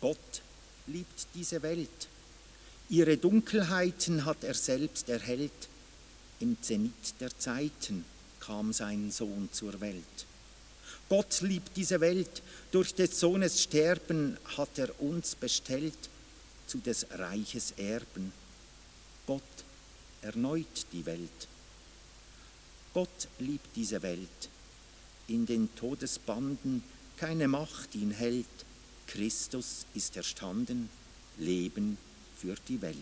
Gott liebt diese Welt. Ihre Dunkelheiten hat er selbst erhellt. Im Zenit der Zeiten kam sein Sohn zur Welt. Gott liebt diese Welt, durch des Sohnes Sterben hat er uns bestellt zu des Reiches Erben. Gott erneut die Welt. Gott liebt diese Welt. In den Todesbanden keine Macht ihn hält. Christus ist erstanden, Leben für die Welt.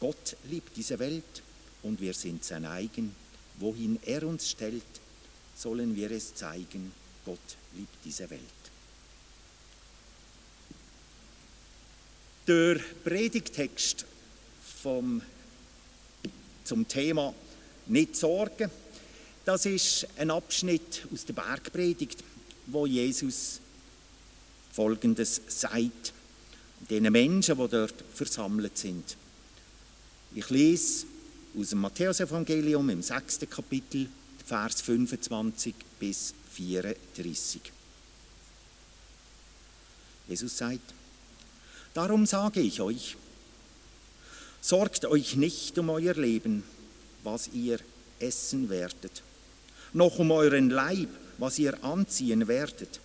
Gott liebt diese Welt und wir sind sein eigen. Wohin er uns stellt, sollen wir es zeigen. Gott liebt diese Welt. Der Predigtext vom, zum Thema Nicht sorgen, das ist ein Abschnitt aus der Bergpredigt, wo Jesus Folgendes sagt, den Menschen, die dort versammelt sind. Ich lese aus dem Matthäusevangelium im sechsten Kapitel, Vers 25 bis 34. Jesus sagt, darum sage ich euch, sorgt euch nicht um euer Leben, was ihr essen werdet, noch um euren Leib, was ihr anziehen werdet.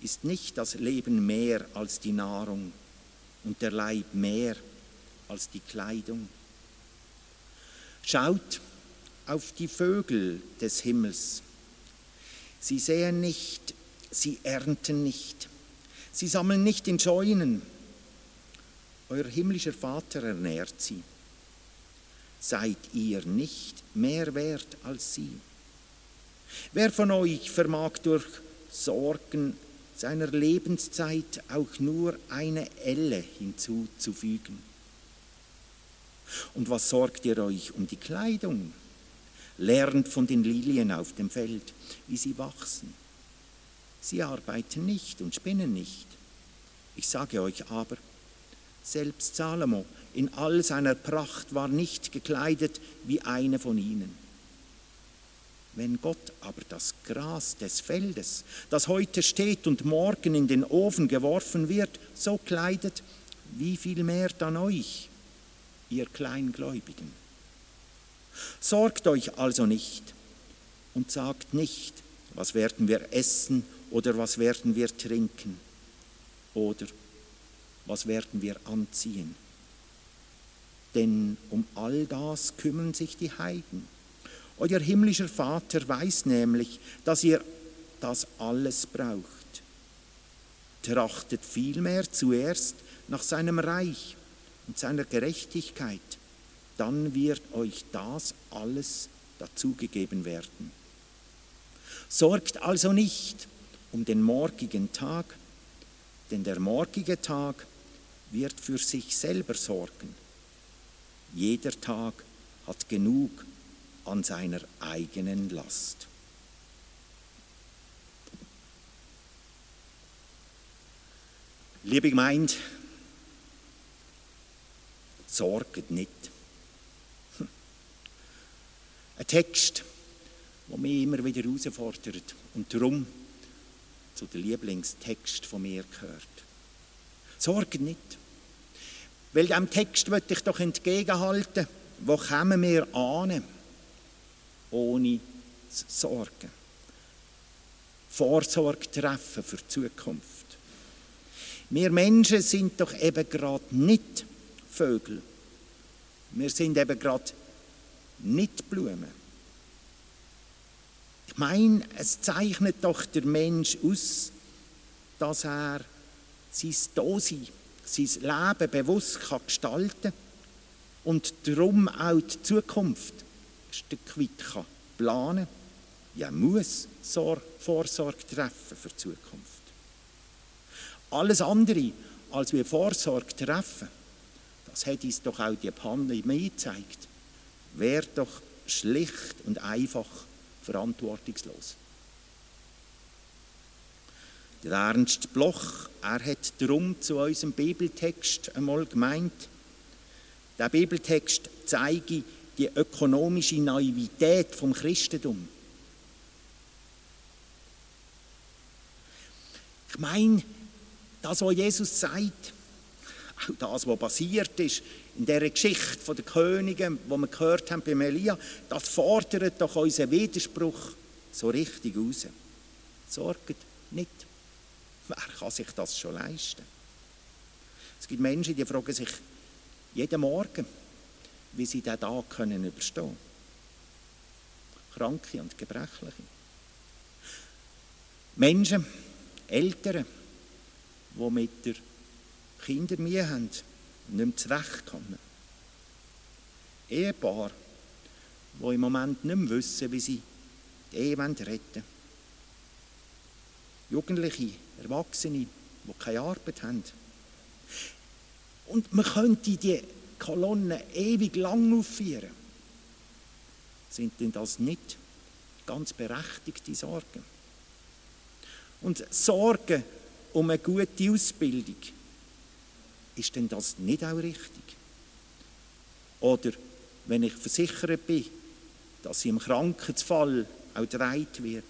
Ist nicht das Leben mehr als die Nahrung und der Leib mehr als die Kleidung? Schaut auf die Vögel des Himmels. Sie säen nicht, sie ernten nicht, sie sammeln nicht in Scheunen. Euer himmlischer Vater ernährt sie. Seid ihr nicht mehr wert als sie? Wer von euch vermag durch Sorgen seiner Lebenszeit auch nur eine Elle hinzuzufügen? Und was sorgt ihr euch um die Kleidung? Lernt von den Lilien auf dem Feld, wie sie wachsen. Sie arbeiten nicht und spinnen nicht. Ich sage euch aber, selbst Salomo in all seiner Pracht war nicht gekleidet wie eine von ihnen. Wenn Gott aber das Gras des Feldes, das heute steht und morgen in den Ofen geworfen wird, so kleidet, wie viel mehr dann euch, ihr Kleingläubigen. Sorgt euch also nicht und sagt nicht, was werden wir essen oder was werden wir trinken oder was werden wir anziehen. Denn um all das kümmern sich die Heiden. Euer himmlischer Vater weiß nämlich, dass ihr das alles braucht. Trachtet vielmehr zuerst nach seinem Reich und seiner Gerechtigkeit, dann wird euch das alles dazugegeben werden. Sorgt also nicht um den morgigen Tag, denn der morgige Tag wird für sich selber sorgen. Jeder Tag hat genug an seiner eigenen Last. Liebe Gemeinde, sorgt nicht. Hm. Ein Text, der mich immer wieder herausfordert und darum zu den Lieblingstext von mir gehört. Sorgt nicht. Weil diesem Text möchte ich doch entgegenhalten, wo kommen wir an, ohne zu sorgen. Vorsorge treffen für die Zukunft. Wir Menschen sind doch eben gerade nicht Vögel. Wir sind eben gerade nicht Blumen. Ich meine, es zeichnet doch der Mensch aus, dass er sein Dasein, sein Leben bewusst gestalten kann und darum auch die Zukunft Stück weit kann planen ja muss Vorsorge treffen für die Zukunft. Alles andere als wir Vorsorge treffen, das hat uns doch auch die Pandemie gezeigt, wäre doch schlicht und einfach verantwortungslos. Der Ernst Bloch, er hat darum zu unserem Bibeltext einmal gemeint, der Bibeltext zeige die ökonomische Naivität vom Christentum. Ich meine, das, was Jesus sagt, auch das, was passiert ist in dieser Geschichte der Könige, die wir gehört haben bei Elia, das fordert doch unseren Widerspruch so richtig raus. Sorgt nicht. Wer kann sich das schon leisten? Es gibt Menschen, die fragen sich jeden Morgen, wie sie diesen Tag können überstehen können. Kranke und Gebrechliche. Menschen, Eltern, die mit der Kinder Mühe haben, nicht mehr zurechtkommen. Ehepaar, die im Moment nicht mehr wissen, wie sie die Ehe retten wollen. Jugendliche, Erwachsene, die keine Arbeit haben. Und man könnte die Kolonnen ewig lang aufführen. Sind denn das nicht ganz berechtigte Sorgen? Und Sorgen um eine gute Ausbildung, ist denn das nicht auch richtig? Oder wenn ich versichert bin, dass sie im Krankheitsfall auch dreit wird.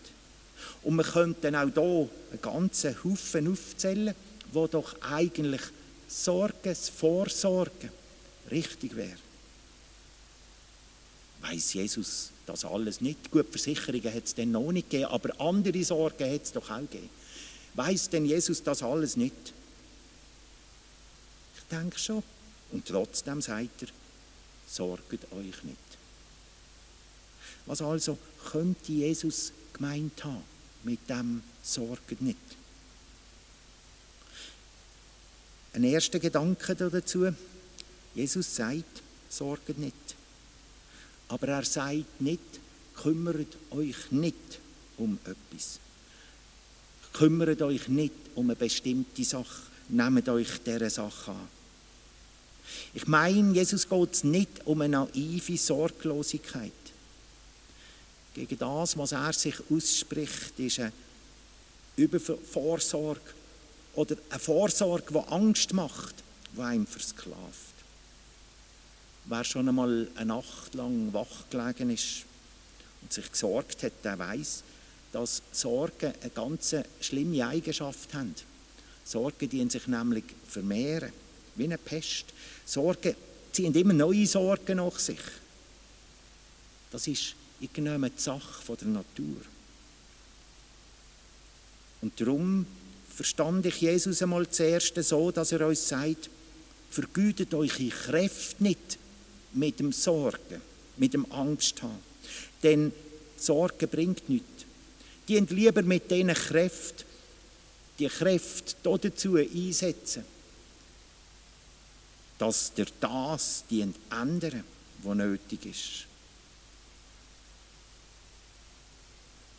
Und man könnte dann auch hier einen ganzen Haufen aufzählen, wo doch eigentlich Sorge, Vorsorge richtig wäre. Weiß Jesus das alles nicht? Gut, Versicherungen hat es dann noch nicht gegeben, aber andere Sorgen hat es doch auch gegeben. Weiß denn Jesus das alles nicht? Ich denke schon. Und trotzdem sagt er, sorgt euch nicht. Was also könnte Jesus gemeint haben mit dem Sorgt nicht? Ein erster Gedanke dazu. Jesus sagt, sorgt nicht. Aber er sagt nicht, kümmert euch nicht um etwas. Kümmert euch nicht um eine bestimmte Sache. Nehmt euch dieser Sache an. Ich meine, Jesus geht es nicht um eine naive Sorglosigkeit. Gegen das, was er sich ausspricht, ist eine Übervorsorge oder eine Vorsorge, die Angst macht, die einem versklavt. Wer schon einmal eine Nacht lang wach gelegen ist und sich gesorgt hat, der weiß, dass Sorgen eine ganz schlimme Eigenschaft haben. Sorgen dienen sich nämlich vermehren, wie eine Pest. Sorgen ziehen immer neue Sorgen nach sich. Das ist irgendeine Sache der Natur. Und darum verstand ich Jesus einmal zuerst so, dass er uns sagt, vergütet euch die Kräfte nicht mit dem Sorgen, mit dem Angst haben. Denn Sorge bringt nichts. Dient lieber mit diesen Kräften, die Kräfte dazu einsetzen, dass der das ändern, was nötig ist.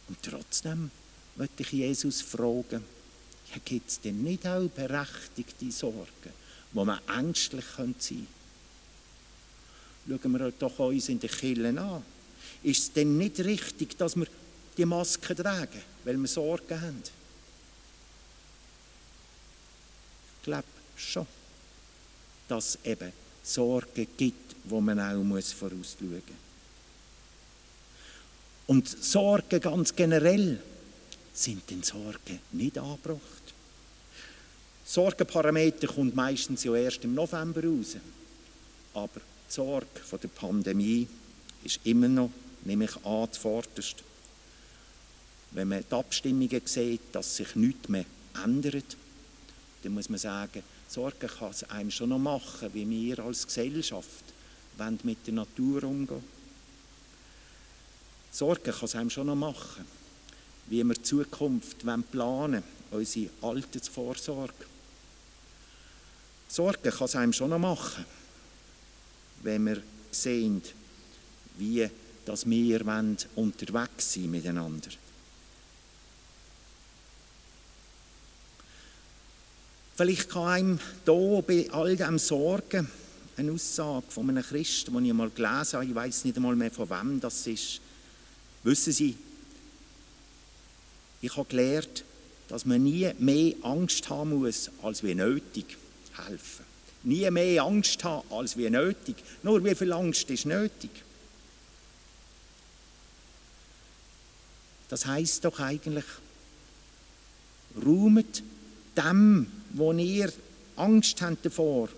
Und trotzdem möchte ich Jesus fragen, ja, gibt es denn nicht auch berechtigte Sorgen, wo man ängstlich sein könnte? Schauen wir doch uns in den Kirchen an. Ist es denn nicht richtig, dass wir die Maske tragen, weil wir Sorgen haben? Ich glaube schon, dass es eben Sorgen gibt, wo man auch muss vorausschauen muss. Und Sorgen ganz generell sind den Sorgen nicht angebracht. Sorgenparameter kommt meistens ja erst im November raus. Aber die Sorge der Pandemie ist immer noch, nämlich an, zuvorderst. Wenn man die Abstimmungen sieht, dass sich nichts mehr ändert, dann muss man sagen, Sorge kann es einem schon noch machen, wie wir als Gesellschaft mit der Natur umgehen. Sorge kann es einem schon noch machen, wie wir die Zukunft planen wollen, unsere Altersvorsorge. Sorge kann es einem schon noch machen, wenn wir sehen, wie dass wir unterwegs sind miteinander. Vielleicht kann einem hier bei all dem Sorgen eine Aussage von einem Christen, die ich einmal gelesen habe, ich weiß nicht einmal mehr von wem das ist. Wissen Sie, ich habe gelernt, dass man nie mehr Angst haben muss, als wie nötig helfen nie mehr Angst haben als wie nötig. Nur wie viel Angst ist nötig? Das heißt doch eigentlich, räumet dem, wo ihr Angst habt davor,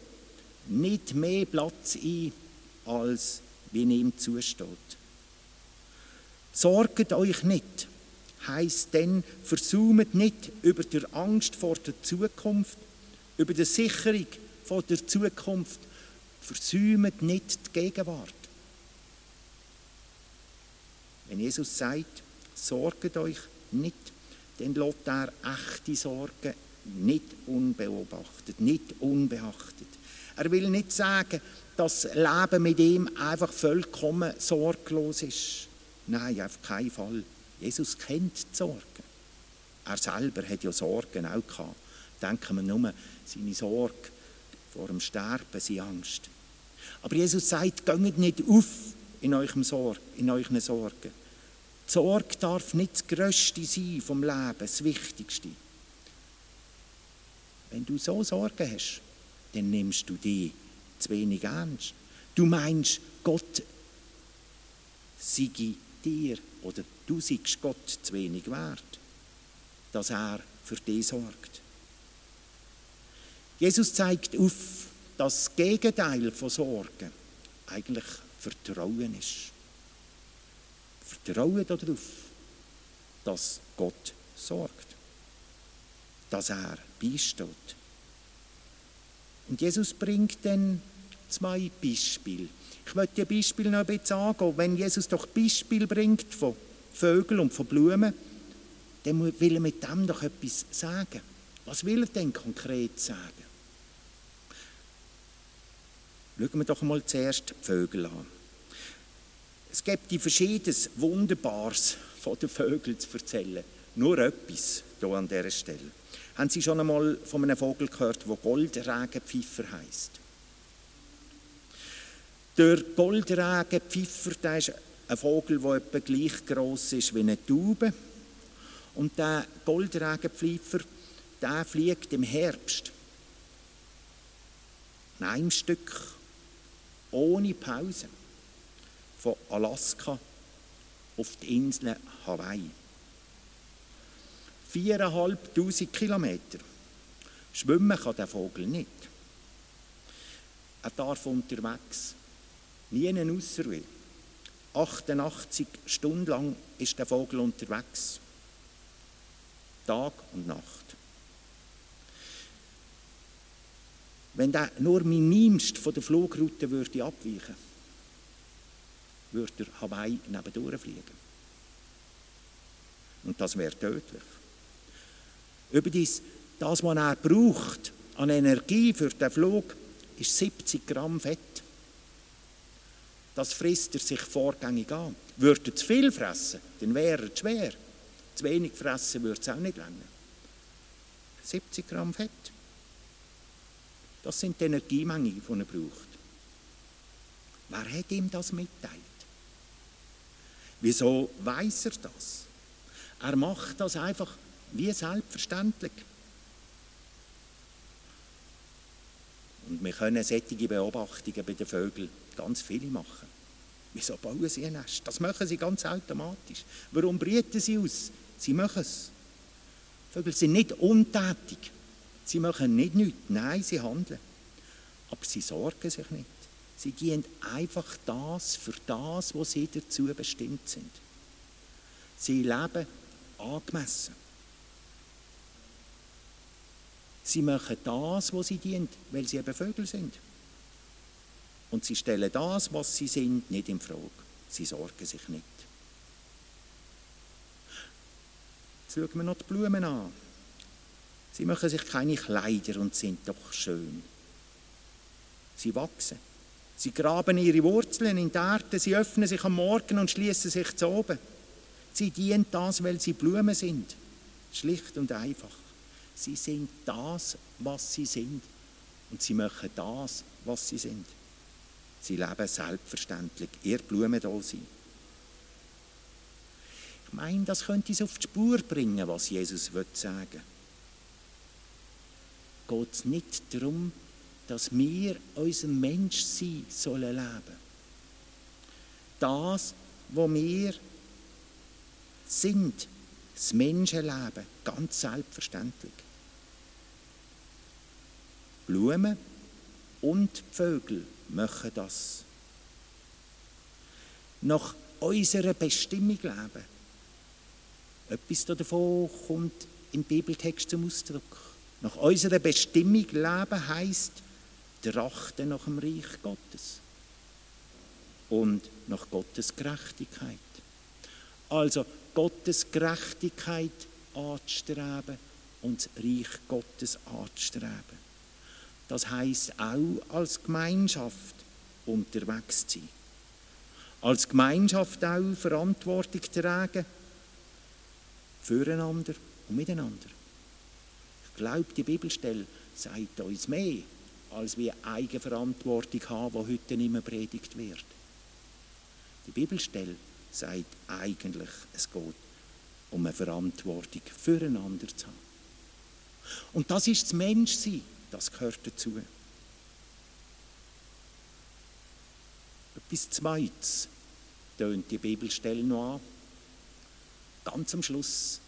nicht mehr Platz ein, als wie ihm zusteht. Sorgt euch nicht, heißt denn, versucht nicht über der Angst vor der Zukunft, über die Sicherung vor der Zukunft, versäumt nicht die Gegenwart. Wenn Jesus sagt, sorgt euch nicht, dann lässt er echte Sorgen nicht unbeobachtet, nicht unbeachtet. Er will nicht sagen, dass das Leben mit ihm einfach vollkommen sorglos ist. Nein, auf keinen Fall. Jesus kennt die Sorgen. Er selber hat ja Sorgen auch gehabt. Denken wir nur, seine Sorge vor dem Sterben, seine Angst. Aber Jesus sagt, geht nicht auf in euren Sorgen. Die Sorge darf nicht das Größte sein vom Leben, das Wichtigste. Wenn du so Sorgen hast, dann nimmst du die zu wenig ernst. Du meinst, Gott sei dir oder du seist Gott zu wenig wert, dass er für dich sorgt. Jesus zeigt auf, dass das Gegenteil von Sorgen eigentlich Vertrauen ist. Vertrauen darauf, dass Gott sorgt, dass er beisteht. Und Jesus bringt dann zwei Beispiele. Ich möchte die Beispiele noch ein bisschen angehen. Wenn Jesus doch Beispiele bringt von Vögeln und von Blumen, dann will er mit dem doch etwas sagen. Was will er denn konkret sagen? Schauen wir doch mal zuerst die Vögel an. Es gibt die verschiedenes Wunderbares von den Vögeln zu erzählen. Nur etwas hier an dieser Stelle. Haben Sie schon einmal von einem Vogel gehört, der Goldregenpfeifer heißt? Der Goldregenpfeifer, der ist ein Vogel, der etwa gleich groß ist wie eine Taube. Und der Goldregenpfeifer, der fliegt im Herbst in einem Stück ohne Pause von Alaska auf die Insel Hawaii. Viereinhalbtausend Kilometer. Schwimmen kann der Vogel nicht. Er darf unterwegs nie einen Ausruhe. 88 Stunden lang ist der Vogel unterwegs. Tag und Nacht. Wenn der nur minimst von der Flugroute würde abweichen, würde er Hawaii nebendurch fliegen. Und das wäre tödlich. Überdies, das, was er braucht an Energie für den Flug, ist 70 Gramm Fett. Das frisst er sich vorgängig an. Würde er zu viel fressen, dann wäre er schwer. Zu wenig fressen würde es auch nicht länger. 70 Gramm Fett. Das sind die Energiemengen, die er braucht. Wer hat ihm das mitteilt? Wieso weiß er das? Er macht das einfach wie selbstverständlich. Und wir können solche Beobachtungen bei den Vögeln ganz viele machen. Wieso bauen sie ein Nest? Das machen sie ganz automatisch. Warum brüten sie aus? Sie machen es. Vögel sind nicht untätig. Sie machen nicht nichts, nein, sie handeln. Aber sie sorgen sich nicht. Sie gehen einfach das für das, was sie dazu bestimmt sind. Sie leben angemessen. Sie machen das, was sie dienen, weil sie eben Vögel sind. Und sie stellen das, was sie sind, nicht in Frage. Sie sorgen sich nicht. Jetzt schauen wir noch die Blumen an. Sie machen sich keine Kleider und sind doch schön. Sie wachsen. Sie graben ihre Wurzeln in die Erde, sie öffnen sich am Morgen und schließen sich zu oben. Sie dienen das, weil sie Blumen sind. Schlicht und einfach. Sie sind das, was sie sind. Und sie machen das, was sie sind. Sie leben selbstverständlich. Ihr Blumen da sein. Ich meine, das könnte es auf die Spur bringen, was Jesus sagen will geht es nicht darum, dass wir unserem Menschsein sollen leben. Das, wo wir sind, das Menschenleben, ganz selbstverständlich. Blumen und Vögel machen das. Nach unserer Bestimmung leben. Etwas davon kommt im Bibeltext zum Ausdruck. Nach unserer Bestimmung leben heißt trachten nach dem Reich Gottes und nach Gottes Gerechtigkeit. Also Gottes Gerechtigkeit anzustreben und das Reich Gottes anzustreben. Das heißt auch als Gemeinschaft unterwegs zu sein. Als Gemeinschaft auch Verantwortung tragen füreinander und miteinander. Glaube, die Bibelstelle sagt uns mehr, als wir Eigenverantwortung haben, die heute nicht mehr predigt wird. Die Bibelstelle sagt eigentlich, es geht um eine Verantwortung füreinander zu haben. Und das ist das Menschsein, das gehört dazu. Etwas Zweites tönt die Bibelstelle noch an. Ganz am Schluss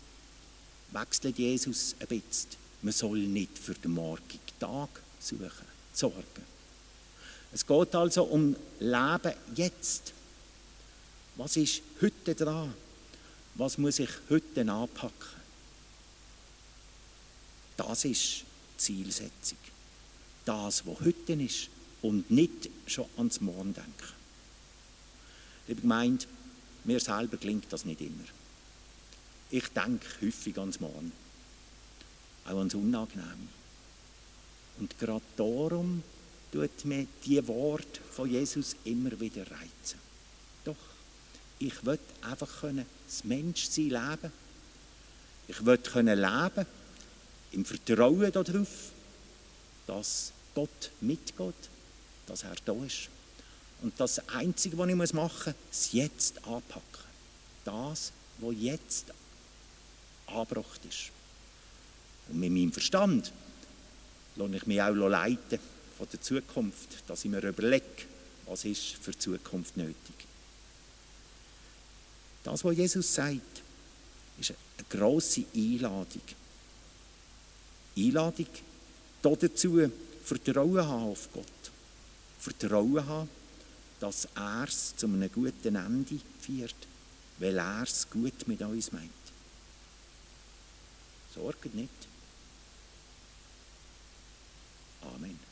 wechselt Jesus ein bisschen. Man soll nicht für den morgigen Tag suchen, sorgen. Es geht also um Leben jetzt. Was ist heute dran? Was muss ich heute anpacken? Das ist Zielsetzung. Das, was heute ist und nicht schon ans Morgen denken. Liebe Gemeinde, mir selber gelingt das nicht immer. Ich denke häufig ans Morgen, auch ans Unangenehme. Und gerade darum tut mir die Wort von Jesus immer wieder reizen. Doch, ich will einfach können das Menschsein leben. Ich will können leben im Vertrauen darauf, dass Gott mitgeht, dass er da ist. Und das Einzige, was ich machen muss, ist jetzt anpacken. Das, was jetzt angebracht ist. Und mit meinem Verstand lasse ich mich auch leiten von der Zukunft, dass ich mir überlege, was ist für die Zukunft nötig. Das, was Jesus sagt, ist eine grosse Einladung. Einladung dazu, Vertrauen haben auf Gott. Vertrauen haben, dass er es zu einem guten Ende führt, weil er es gut mit uns meint. Sorgt nicht. Amen.